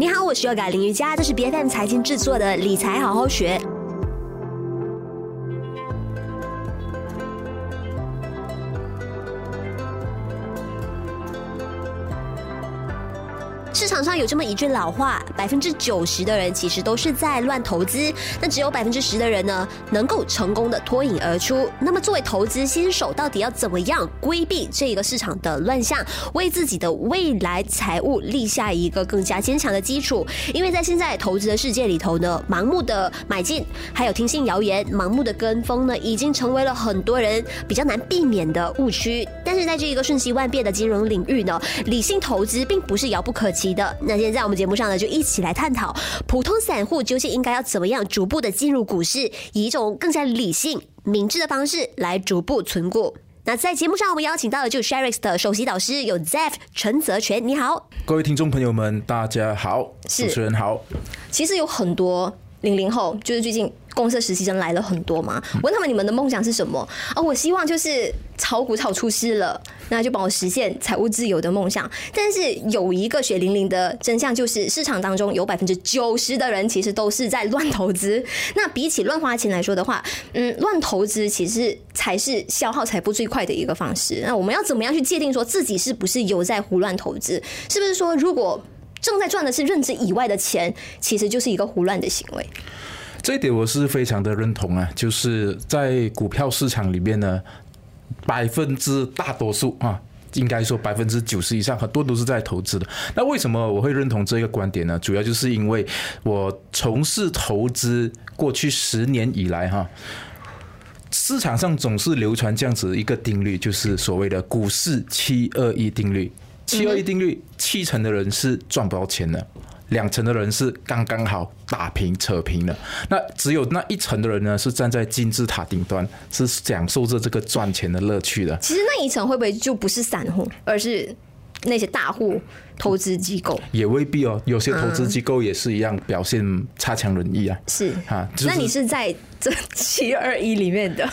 你好，我是 Yoga 林瑜伽，这是 BFM 财经制作的理财好好学。场上有这么一句老话，百分之九十的人其实都是在乱投资，那只有百分之十的人呢，能够成功的脱颖而出。那么作为投资新手，到底要怎么样规避这个市场的乱象，为自己的未来财务立下一个更加坚强的基础？因为在现在投资的世界里头呢，盲目的买进，还有听信谣言、盲目的跟风呢，已经成为了很多人比较难避免的误区。但是在这一个瞬息万变的金融领域呢，理性投资并不是遥不可及。的那现在，在我们节目上呢，就一起来探讨普通散户究竟应该要怎么样逐步的进入股市，以一种更加理性、明智的方式来逐步存股。那在节目上，我们邀请到的就是 Sherix 的首席导师有 Zeff 陈泽权，你好，各位听众朋友们，大家好，主持人好。其实有很多零零后，就是最近。公司的实习生来了很多嘛？问他们，你们的梦想是什么？啊，我希望就是炒股炒出师了，那就帮我实现财务自由的梦想。但是有一个血淋淋的真相，就是市场当中有百分之九十的人其实都是在乱投资。那比起乱花钱来说的话，嗯，乱投资其实才是消耗财富最快的一个方式。那我们要怎么样去界定说自己是不是有在胡乱投资？是不是说如果正在赚的是认知以外的钱，其实就是一个胡乱的行为？这一点我是非常的认同啊，就是在股票市场里面呢，百分之大多数啊，应该说百分之九十以上，很多都是在投资的。那为什么我会认同这个观点呢？主要就是因为我从事投资过去十年以来哈，市场上总是流传这样子一个定律，就是所谓的股市七二一定律。七二一定律，七成的人是赚不到钱的。两成的人是刚刚好打平扯平的，那只有那一层的人呢，是站在金字塔顶端，是享受着这个赚钱的乐趣的。其实那一层会不会就不是散户，而是那些大户投资机构？也未必哦，有些投资机构也是一样表现差强人意啊。是啊，那你是在这七二一里面的？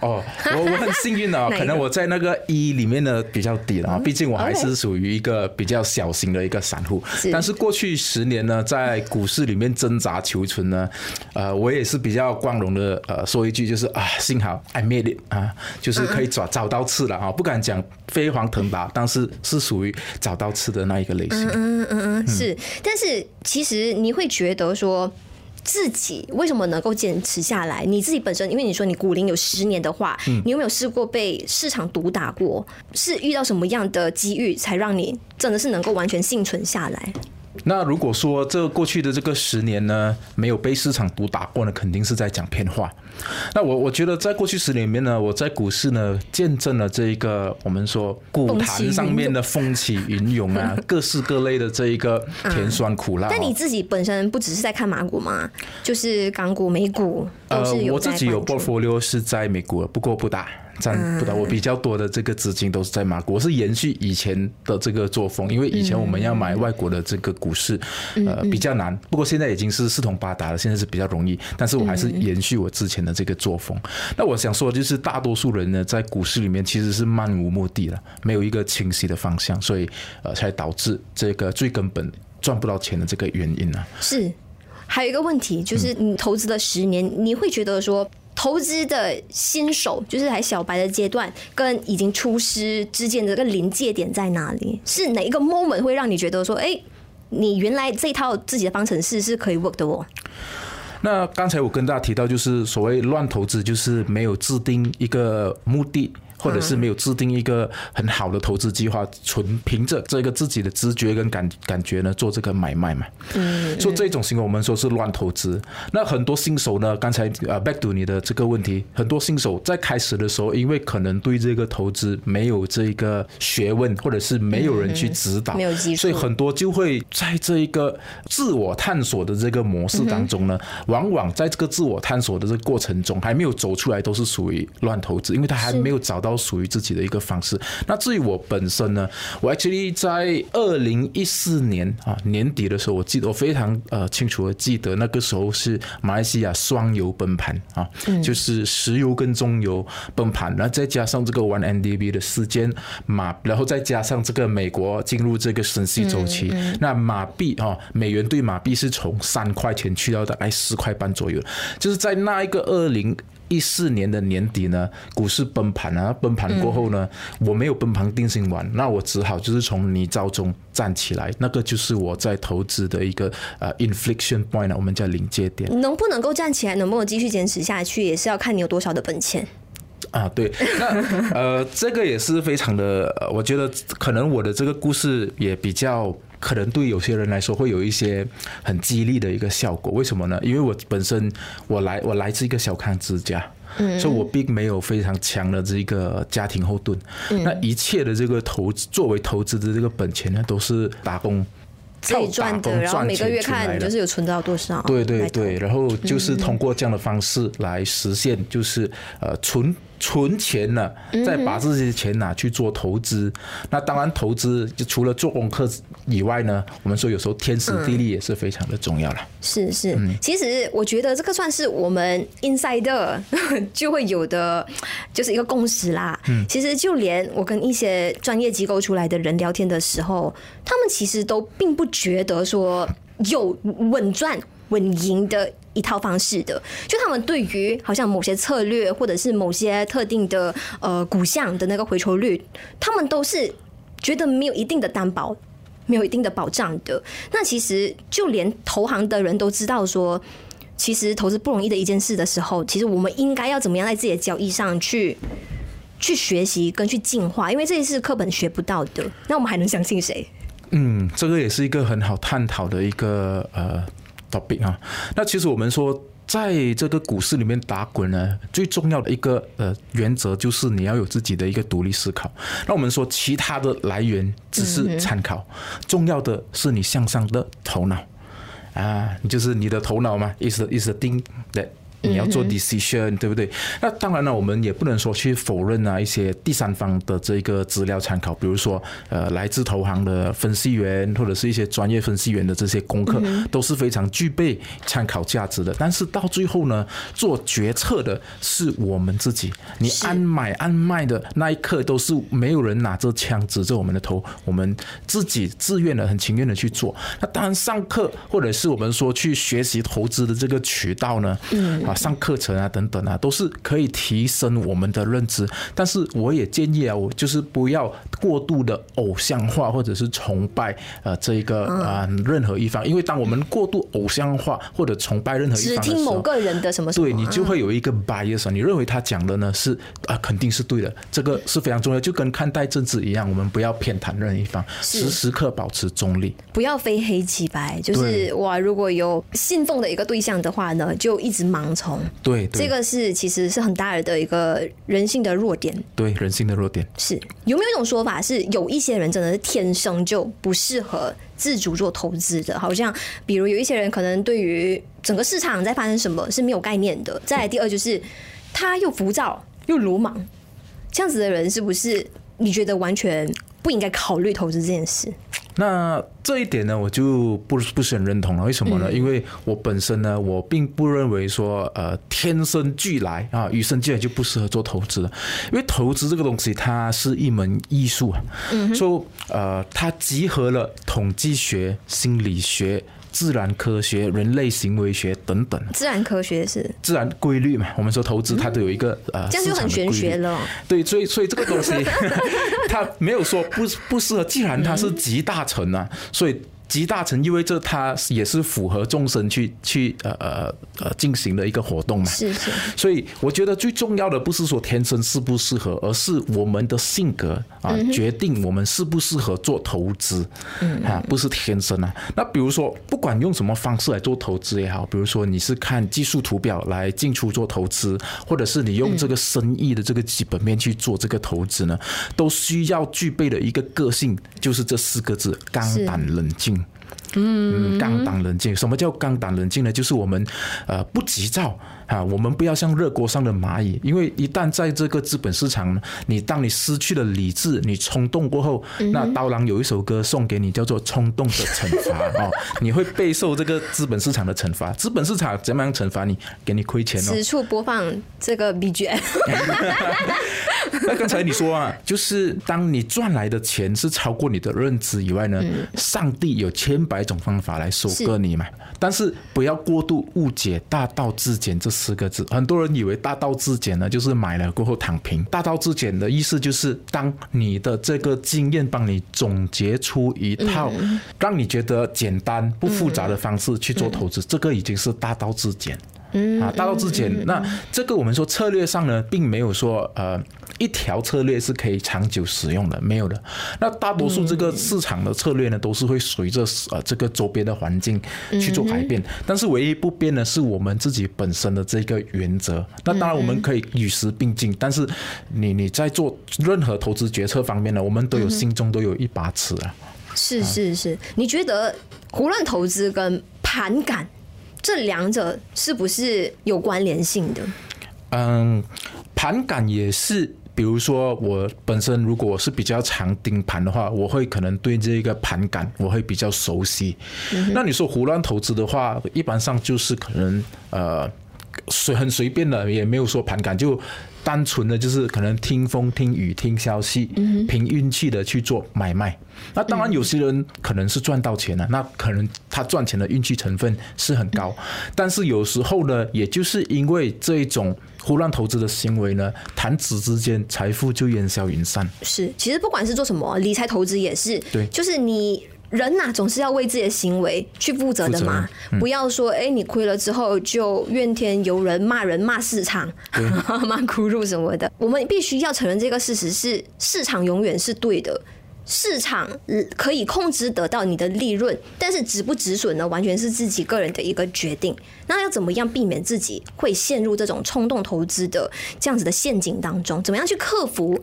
哦，我我很幸运啊，可能我在那个一里面呢比较低了啊，毕竟我还是属于一个比较小型的一个散户。但是过去十年呢，在股市里面挣扎求存呢，呃，我也是比较光荣的呃说一句，就是啊，幸好 I made it 啊，就是可以找找到刺了啊，不敢讲飞黄腾达，但是是属于找到刺的那一个类型。嗯嗯嗯，是。但是其实你会觉得说。自己为什么能够坚持下来？你自己本身，因为你说你股龄有十年的话，你有没有试过被市场毒打过？是遇到什么样的机遇，才让你真的是能够完全幸存下来？那如果说这过去的这个十年呢，没有被市场毒打过呢，肯定是在讲骗话。那我我觉得在过去十年里面呢，我在股市呢见证了这一个我们说股坛上面的风起云涌啊，各式各类的这一个甜酸苦辣。但你自己本身不只是在看马股吗？就是港股、美股。呃，我自己有 portfolio 是在美国，不过不大。占不到，我比较多的这个资金都是在马股。我是延续以前的这个作风，因为以前我们要买外国的这个股市，呃，比较难。不过现在已经是四通八达了，现在是比较容易。但是我还是延续我之前的这个作风。那我想说，就是大多数人呢，在股市里面其实是漫无目的了，没有一个清晰的方向，所以呃，才导致这个最根本赚不到钱的这个原因呢。是，还有一个问题就是，你投资了十年，你会觉得说。投资的新手就是还小白的阶段，跟已经出师之间的这个临界点在哪里？是哪一个 moment 会让你觉得说，哎，你原来这套自己的方程式是可以 work 的哦？那刚才我跟大家提到，就是所谓乱投资，就是没有制定一个目的。或者是没有制定一个很好的投资计划，纯凭着这个自己的直觉跟感感觉呢，做这个买卖嘛。嗯。所以这种行为我们说是乱投资。那很多新手呢，刚才呃 back to 你的这个问题，很多新手在开始的时候，因为可能对这个投资没有这个学问，或者是没有人去指导，没有技术，所以很多就会在这一个自我探索的这个模式当中呢，往往在这个自我探索的这个过程中还没有走出来，都是属于乱投资，因为他还没有找到。到属于自己的一个方式。那至于我本身呢，我 actually 在二零一四年啊年底的时候，我记得我非常呃清楚的记得那个时候是马来西亚双油崩盘啊，就是石油跟中油崩盘，然后再加上这个 One MDB 的事件马，然后再加上这个美国进入这个升息周期，那马币啊美元兑马币是从三块钱去到大概四块半左右，就是在那一个二零。一四年的年底呢，股市崩盘啊，崩盘过后呢，我没有崩盘定心丸，那我只好就是从泥沼中站起来，那个就是我在投资的一个呃 inflection point，我们叫临界点。能不能够站起来，能不能继续坚持下去，也是要看你有多少的本钱。啊，对，那呃，这个也是非常的，我觉得可能我的这个故事也比较。可能对有些人来说会有一些很激励的一个效果，为什么呢？因为我本身我来我来自一个小康之家，嗯，所以我并没有非常强的这个家庭后盾，嗯，那一切的这个投资作为投资的这个本钱呢，都是打工自己赚的，然后每个月看你就是有存到多少，对对对，然后就是通过这样的方式来实现，就是呃存。存钱了，再把这些钱拿去做投资。那当然，投资就除了做功课以外呢，我们说有时候天时地利也是非常的重要了。是是，其实我觉得这个算是我们 insider 就会有的，就是一个共识啦。嗯其实就连我跟一些专业机构出来的人聊天的时候，他们其实都并不觉得说有稳赚稳赢的。一套方式的，就他们对于好像某些策略或者是某些特定的呃股项的那个回酬率，他们都是觉得没有一定的担保，没有一定的保障的。那其实就连投行的人都知道说，其实投资不容易的一件事的时候，其实我们应该要怎么样在自己的交易上去去学习跟去进化，因为这些是课本学不到的。那我们还能相信谁？嗯，这个也是一个很好探讨的一个呃。Topic 啊，那其实我们说，在这个股市里面打滚呢，最重要的一个呃原则就是你要有自己的一个独立思考。那我们说，其他的来源只是参考，重要的是你向上的头脑。啊，就是你的头脑嘛，is is the thing that 你要做 decision，对不对？那当然了，我们也不能说去否认啊一些第三方的这个资料参考，比如说呃来自投行的分析员或者是一些专业分析员的这些功课都是非常具备参考价值的。但是到最后呢，做决策的是我们自己。你按买按卖的那一刻，都是没有人拿着枪指着我们的头，我们自己自愿的、很情愿的去做。那当然上课或者是我们说去学习投资的这个渠道呢，嗯啊。上课程啊，等等啊，都是可以提升我们的认知。但是我也建议啊，我就是不要过度的偶像化或者是崇拜呃这一个啊任何一方，因为当我们过度偶像化或者崇拜任何一方的时候，只听某个人的什么什么，对你就会有一个 bias，你认为他讲的呢是啊肯定是对的，这个是非常重要，就跟看待政治一样，我们不要偏袒任何一方，时时刻保持中立，不要非黑即白。就是哇，如果有信奉的一个对象的话呢，就一直盲从。对，对，这个是其实是很大的一个人性的弱点。对，人性的弱点是有没有一种说法是，有一些人真的是天生就不适合自主做投资的？好像比如有一些人可能对于整个市场在发生什么是没有概念的。再来第二就是他又浮躁又鲁莽，这样子的人是不是你觉得完全不应该考虑投资这件事？那这一点呢，我就不不是很认同了。为什么呢？因为我本身呢，我并不认为说，呃，天生俱来啊，与生俱来就不适合做投资的。因为投资这个东西，它是一门艺术啊。嗯。说，呃，它集合了统计学、心理学。自然科学、人类行为学等等。自然科学是自然规律嘛？我们说投资它都有一个呃，这样就很玄学了。对，所以所以这个东西，它没有说不不适合。既然它是集大成啊，所以。集大成意味着它也是符合众生去去呃呃呃进行的一个活动嘛。是是。所以我觉得最重要的不是说天生适不适合，而是我们的性格啊决定我们适不适合做投资。嗯。啊，不是天生啊。那比如说，不管用什么方式来做投资也好，比如说你是看技术图表来进出做投资，或者是你用这个生意的这个基本面去做这个投资呢，都需要具备的一个个性，就是这四个字：钢板冷静。嗯，刚胆冷静。什么叫刚胆冷静呢？就是我们呃不急躁，啊，我们不要像热锅上的蚂蚁，因为一旦在这个资本市场，你当你失去了理智，你冲动过后，那刀郎有一首歌送给你，叫做《冲动的惩罚》哦，你会备受这个资本市场的惩罚。资本市场怎么样惩罚你？给你亏钱哦。此处播放这个 BGM。那刚才你说啊，就是当你赚来的钱是超过你的认知以外呢，上帝有千百种方法来收割你嘛。但是不要过度误解“大道至简”这四个字。很多人以为“大道至简”呢，就是买了过后躺平。“大道至简”的意思就是，当你的这个经验帮你总结出一套让你觉得简单不复杂的方式去做投资，这个已经是大道至简。啊，大道至简。那这个我们说策略上呢，并没有说呃。一条策略是可以长久使用的，没有的。那大多数这个市场的策略呢，都是会随着呃这个周边的环境去做改变。但是唯一不变的是我们自己本身的这个原则。那当然我们可以与时并进，但是你你在做任何投资决策方面呢，我们都有心中都有一把尺啊。是是是，你觉得胡乱投资跟盘感这两者是不是有关联性的？嗯，盘感也是。比如说，我本身如果是比较常盯盘的话，我会可能对这个盘感我会比较熟悉。那你说胡乱投资的话，一般上就是可能呃随很随便的，也没有说盘感，就单纯的就是可能听风听雨听消息，凭运气的去做买卖。那当然有些人可能是赚到钱了，那可能他赚钱的运气成分是很高。但是有时候呢，也就是因为这一种。胡乱投资的行为呢，弹指之间财富就烟消云散。是，其实不管是做什么理财投资也是，对，就是你人呐、啊，总是要为自己的行为去负责的嘛。嗯、不要说，哎、欸，你亏了之后就怨天尤人，骂人骂市场，骂苦路什么的。我们必须要承认这个事实是，市场永远是对的。市场可以控制得到你的利润，但是止不止损呢？完全是自己个人的一个决定。那要怎么样避免自己会陷入这种冲动投资的这样子的陷阱当中？怎么样去克服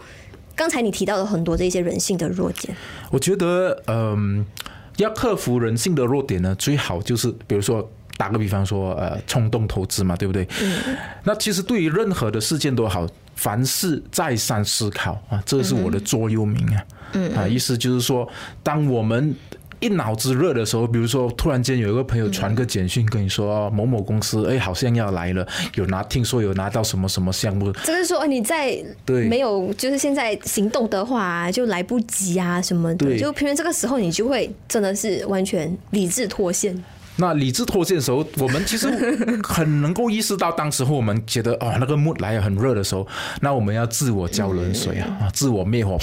刚才你提到了很多这些人性的弱点？我觉得，嗯，要克服人性的弱点呢，最好就是比如说打个比方说，呃，冲动投资嘛，对不对？嗯。那其实对于任何的事件都好。凡事再三思考啊，这是我的座右铭啊。嗯啊，意思就是说，当我们一脑子热的时候，比如说突然间有一个朋友传个简讯跟你说，某某公司哎好像要来了，有拿听说有拿到什么什么项目。就是说你在对没有就是现在行动的话就来不及啊什么的，就偏偏这个时候你就会真的是完全理智脱线。那理智脱线的时候，我们其实很能够意识到，当时候我们觉得哦，那个 mood 来很热的时候，那我们要自我浇冷水啊，自我灭火，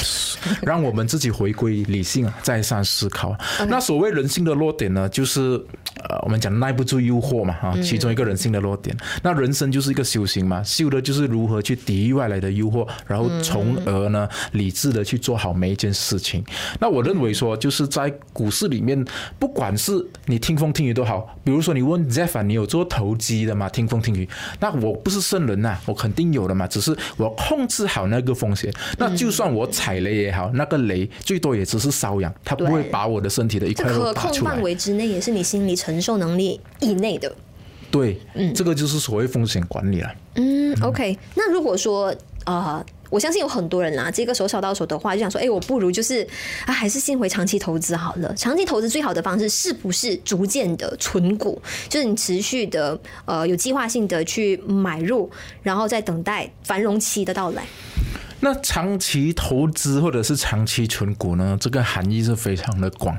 让我们自己回归理性啊，再三思考。那所谓人性的弱点呢，就是呃，我们讲耐不住诱惑嘛，哈，其中一个人性的弱点。那人生就是一个修行嘛，修的就是如何去抵御外来的诱惑，然后从而呢，理智的去做好每一件事情。那我认为说，就是在股市里面，不管是你听风听雨都好，比如说你问 z e f f 你有做投机的吗？听风听雨，那我不是圣人呐、啊，我肯定有的嘛。只是我控制好那个风险，那就算我踩雷也好，那个雷最多也只是瘙痒，它不会把我的身体的一块肉打出来。可控范围之内，也是你心理承受能力以内的。对，嗯，这个就是所谓风险管理了。嗯，OK，那如果说啊。呃我相信有很多人啦，这个手小到手的话，就想说，哎，我不如就是啊，还是先回长期投资好了。长期投资最好的方式是不是逐渐的存股？就是你持续的呃有计划性的去买入，然后再等待繁荣期的到来。那长期投资或者是长期存股呢？这个含义是非常的广。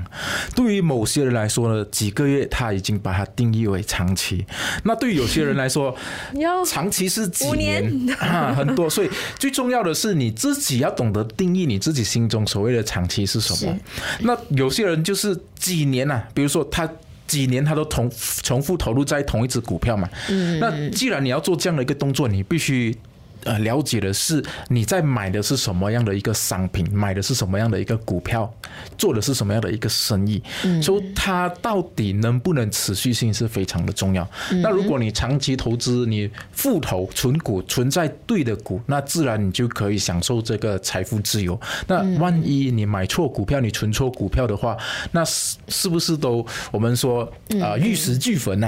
对于某些人来说呢，几个月他已经把它定义为长期。那对于有些人来说，长期是几年啊，很多。所以最重要的是你自己要懂得定义你自己心中所谓的长期是什么。那有些人就是几年啊，比如说他几年他都重重复投入在同一只股票嘛。嗯那既然你要做这样的一个动作，你必须。呃了解的是你在买的是什么样的一个商品，买的是什么样的一个股票，做的是什么样的一个生意，所以它到底能不能持续性是非常的重要。那如果你长期投资，你复投存股，存在对的股，那自然你就可以享受这个财富自由。那万一你买错股票，你存错股票的话，那是是不是都我们说啊玉石俱焚呢？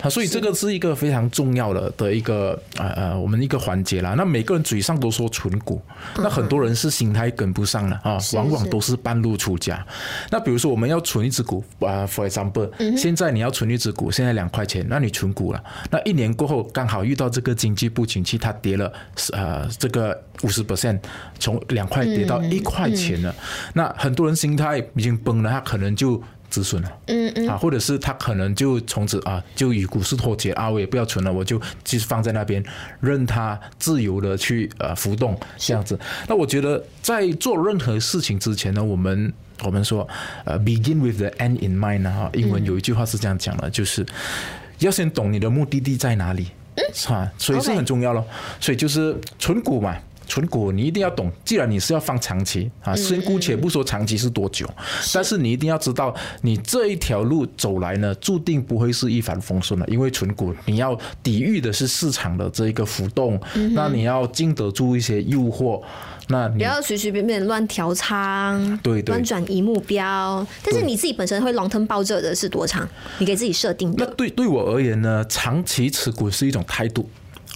啊，所以这个是一个非常重要的的一个呃呃我们一个环节啦。那每个人嘴上都说存股，那很多人是心态跟不上了啊，往往都是半路出家。那比如说我们要存一只股啊，for example，现在你要存一只股，现在两块钱，那你存股了，那一年过后刚好遇到这个经济不景气，它跌了呃这个五十 percent，从两块跌到一块钱了，那很多人心态已经崩了，他可能就。止损了，嗯嗯，啊，或者是他可能就从此啊，就与股市脱节啊，我也不要存了，我就继续放在那边，任它自由的去呃浮动这样子。那我觉得在做任何事情之前呢，我们我们说呃，begin with the end in mind 啊，英文有一句话是这样讲的，就是要先懂你的目的地在哪里，嗯，是吧，所以是很重要咯。所以就是存股嘛。存股你一定要懂，既然你是要放长期啊，先姑且不说长期是多久，但是你一定要知道，你这一条路走来呢，注定不会是一帆风顺的，因为存股你要抵御的是市场的这一个浮动，那你要经得住一些诱惑，那你不要随随便便乱调仓，对对，乱转移目标。但是你自己本身会 long term 抱着的是多长？你给自己设定的。那对对我而言呢，长期持股是一种态度。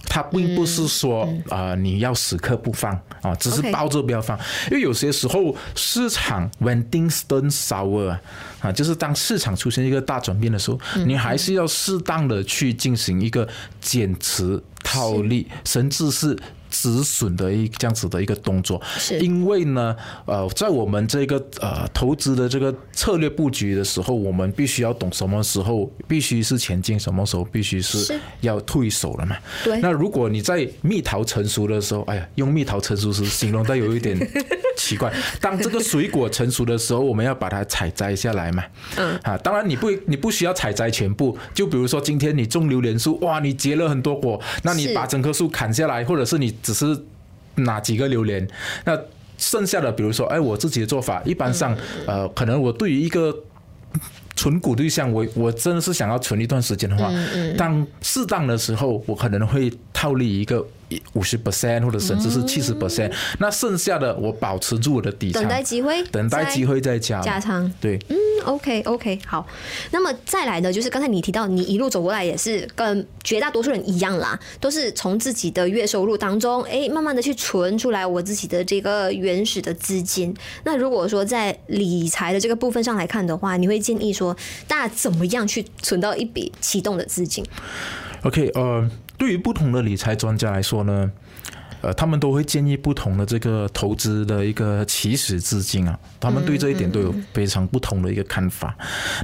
它并不是说啊、呃，你要时刻不放啊，只是抱着不要放，因为有些时候市场 when things turn sour 啊，就是当市场出现一个大转变的时候，你还是要适当的去进行一个减持套利，甚至是。止损的一这样子的一个动作，是因为呢，呃，在我们这个呃投资的这个策略布局的时候，我们必须要懂什么时候必须是前进，什么时候必须是要退守了嘛。对。那如果你在蜜桃成熟的时候，哎呀，用蜜桃成熟时形容，的有一点 奇怪。当这个水果成熟的时候，我们要把它采摘下来嘛。嗯。啊，当然你不你不需要采摘全部，就比如说今天你种榴莲树，哇，你结了很多果，那你把整棵树砍下来，或者是你。只是哪几个榴莲？那剩下的，比如说，哎，我自己的做法，一般上，呃，可能我对于一个存股对象，我我真的是想要存一段时间的话，当适当的时候，我可能会套利一个五十 percent 或者甚至是七十 percent，那剩下的我保持住我的底仓，等待机会，等待机会再加。加仓，对。OK OK 好，那么再来呢，就是刚才你提到你一路走过来也是跟绝大多数人一样啦，都是从自己的月收入当中，哎，慢慢的去存出来我自己的这个原始的资金。那如果说在理财的这个部分上来看的话，你会建议说大家怎么样去存到一笔启动的资金？OK，呃，对于不同的理财专家来说呢。呃，他们都会建议不同的这个投资的一个起始资金啊，他们对这一点都有非常不同的一个看法。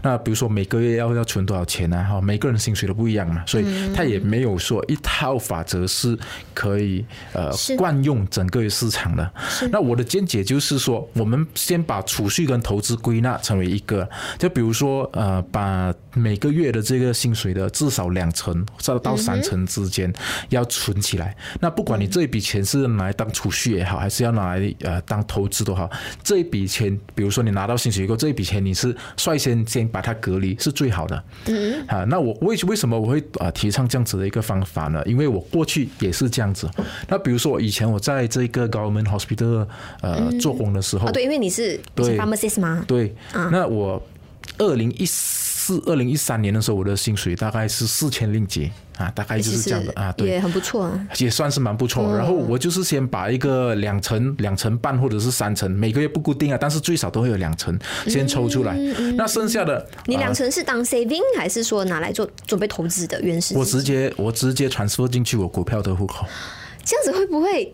那比如说每个月要要存多少钱呢？哈，每个人薪水都不一样嘛，所以他也没有说一套法则是可以呃惯用整个市场的。那我的见解就是说，我们先把储蓄跟投资归纳成为一个，就比如说呃，把每个月的这个薪水的至少两成到到三成之间要存起来。那不管你这一笔钱。钱是拿来当储蓄也好，还是要拿来呃当投资都好，这一笔钱，比如说你拿到薪水以后，这一笔钱你是率先先把它隔离，是最好的。嗯啊，那我为为什么我会啊提倡这样子的一个方法呢？因为我过去也是这样子。那比如说我以前我在这个 government hospital 呃做工的时候，对，因为你是对 pharmacist 吗？对，那我二零一四、二零一三年的时候，我的薪水大概是四千令吉。啊，大概就是这样的啊，对，也很不错，啊也算是蛮不错。然后我就是先把一个两成、两成半或者是三成，每个月不固定啊，但是最少都会有两成先抽出来。那剩下的，你两成是当 saving 还是说拿来做准备投资的原始？我直接我直接 transfer 进去我股票的户口，这样子会不会？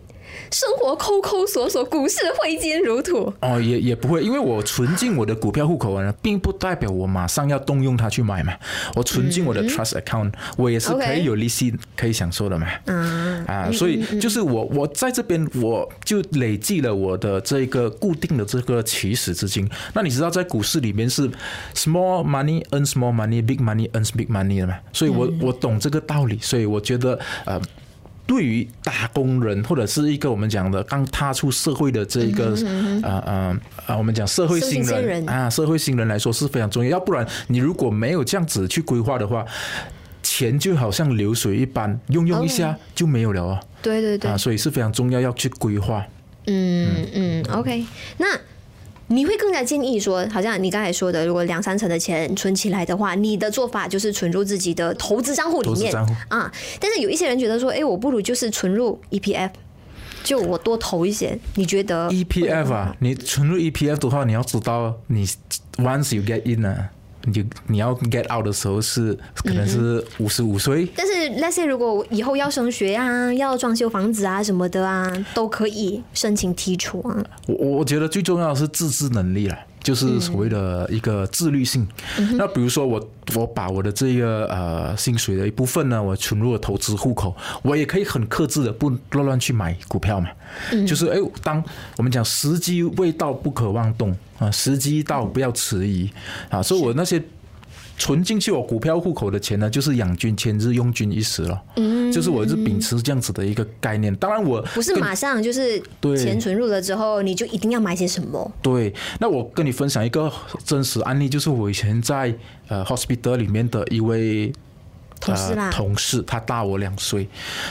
生活抠抠索索，股市挥金如土。哦，也也不会，因为我存进我的股票户口呢，并不代表我马上要动用它去买嘛。我存进我的 trust account，我也是可以有利息可以享受的嘛。嗯啊，所以就是我我在这边我就累计了我的这个固定的这个起始资金。那你知道在股市里面是 small money earn small money，big money earns big money 的嘛？所以我我懂这个道理，所以我觉得呃。对于打工人或者是一个我们讲的刚踏出社会的这一个啊啊啊，我们讲社会新人，人啊，社会新人来说是非常重要。要不然你如果没有这样子去规划的话，钱就好像流水一般，用用一下就没有了哦。对对对，啊，所以是非常重要要去规划。嗯嗯，OK，那。你会更加建议说，好像你刚才说的，如果两三成的钱存起来的话，你的做法就是存入自己的投资账户里面啊。但是有一些人觉得说，哎，我不如就是存入 EPF，就我多投一些。你觉得 EPF 啊？你存入 EPF 的话，你要知道你 once you get in 啊。你你要 get out 的时候是可能是五十五岁，但是 let's say 如果以后要升学啊，要装修房子啊什么的啊，都可以申请提出啊。我我觉得最重要的是自制能力了。就是所谓的一个自律性。嗯、那比如说我我把我的这个呃薪水的一部分呢，我存入了投资户口，我也可以很克制的不乱乱去买股票嘛。嗯、就是哎，当我们讲时机未到不可妄动啊，时机到不要迟疑啊，所以我那些。存进去我股票户口的钱呢，就是养军千日，用军一时了。嗯，就是我是秉持这样子的一个概念。当然，我不是马上就是钱存入了之后，你就一定要买些什么。对，那我跟你分享一个真实案例，就是我以前在呃 hospital 里面的一位。同事啦，同事他大我两岁，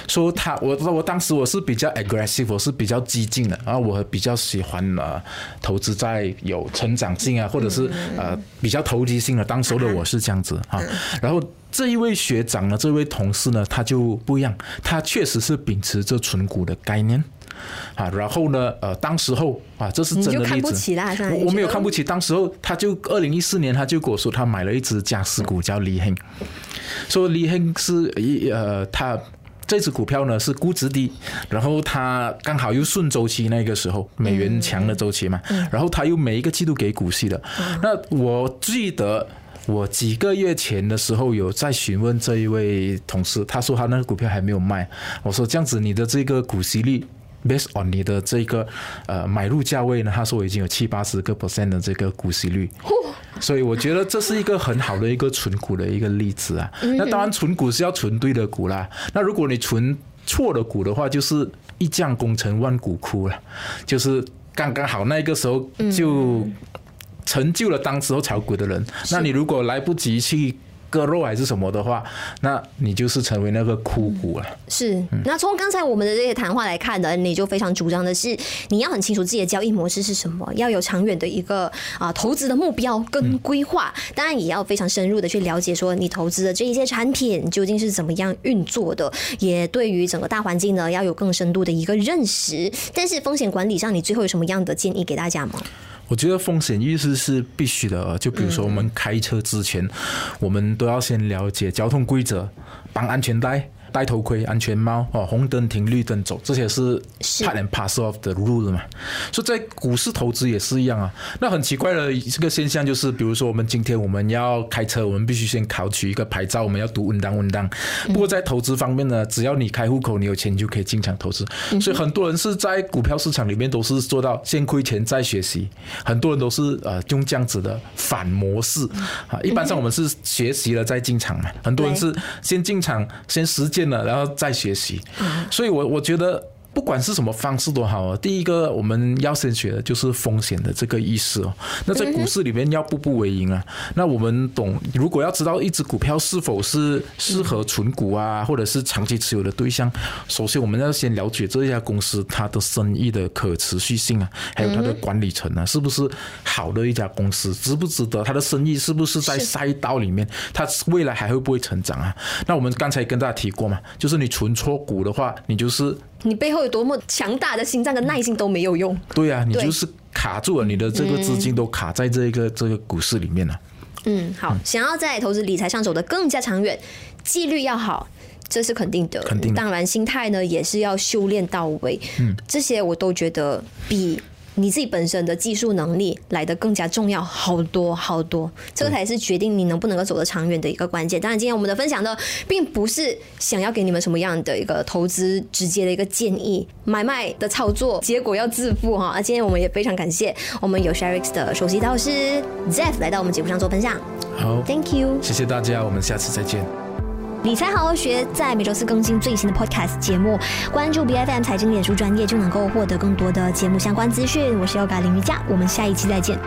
说他我我当时我是比较 aggressive，我是比较激进的，然后我比较喜欢呃投资在有成长性啊，或者是呃比较投机性的。当时的我是这样子啊，然后这一位学长呢，这位同事呢，他就不一样，他确实是秉持着存股的概念。啊，然后呢，呃，当时候啊，这是真的例子。我我没有看不起，当时候他就二零一四年，他就跟我说，他买了一只嘉实股叫李恒，说李恒是一呃，他这只股票呢是估值低，然后他刚好又顺周期那个时候美元强的周期嘛，然后他又每一个季度给股息的。那我记得我几个月前的时候有在询问这一位同事，他说他那个股票还没有卖，我说这样子你的这个股息率。Based on 你的这个呃买入价位呢，他说已经有七八十个 percent 的这个股息率，所以我觉得这是一个很好的一个存股的一个例子啊。那当然存股是要存对的股啦。那如果你存错的股的话，就是一将功成万骨枯了，就是刚刚好那个时候就成就了当时候炒股的人。那你如果来不及去。割肉还是什么的话，那你就是成为那个枯骨了。是，那从刚才我们的这些谈话来看呢，你就非常主张的是，你要很清楚自己的交易模式是什么，要有长远的一个啊投资的目标跟规划。当然，也要非常深入的去了解说你投资的这一些产品究竟是怎么样运作的，也对于整个大环境呢要有更深度的一个认识。但是风险管理上，你最后有什么样的建议给大家吗？我觉得风险意识是必须的，就比如说我们开车之前，我们都要先了解交通规则，绑安全带。戴头盔、安全帽哦，红灯停，绿灯走，这些是 part and parcel of the rule 嘛。所以在股市投资也是一样啊。那很奇怪的这个现象就是，比如说我们今天我们要开车，我们必须先考取一个牌照，我们要读文档文档。不过在投资方面呢，只要你开户口，你有钱就可以进场投资。所以很多人是在股票市场里面都是做到先亏钱再学习。很多人都是呃用这样子的反模式啊。一般上我们是学习了再进场嘛。很多人是先进场先实践。然后再学习，所以我我觉得。不管是什么方式都好啊，第一个我们要先学的就是风险的这个意识哦。那在股市里面要步步为营啊。那我们懂，如果要知道一只股票是否是适合存股啊，或者是长期持有的对象，首先我们要先了解这家公司它的生意的可持续性啊，还有它的管理层啊，是不是好的一家公司，值不值得？它的生意是不是在赛道里面？它未来还会不会成长啊？那我们刚才跟大家提过嘛，就是你存错股的话，你就是。你背后有多么强大的心脏跟耐心都没有用。对啊，你就是卡住了，你的这个资金都卡在这个这个股市里面了。嗯，好，想要在投资理财上走得更加长远，纪律要好，这是肯定的。肯定。当然，心态呢也是要修炼到位。嗯，这些我都觉得比。你自己本身的技术能力来得更加重要，好多好多，这个才是决定你能不能够走得长远的一个关键。当然，今天我们的分享呢，并不是想要给你们什么样的一个投资直接的一个建议，买卖的操作结果要自负哈。啊，今天我们也非常感谢我们有 Sharix 的首席导师 Jeff 来到我们节目上做分享。好，Thank you，谢谢大家，我们下次再见。理财好好学，在每周四更新最新的 Podcast 节目，关注 BFM 财经脸书专业就能够获得更多的节目相关资讯。我是 Yoga 林瑜伽，我们下一期再见。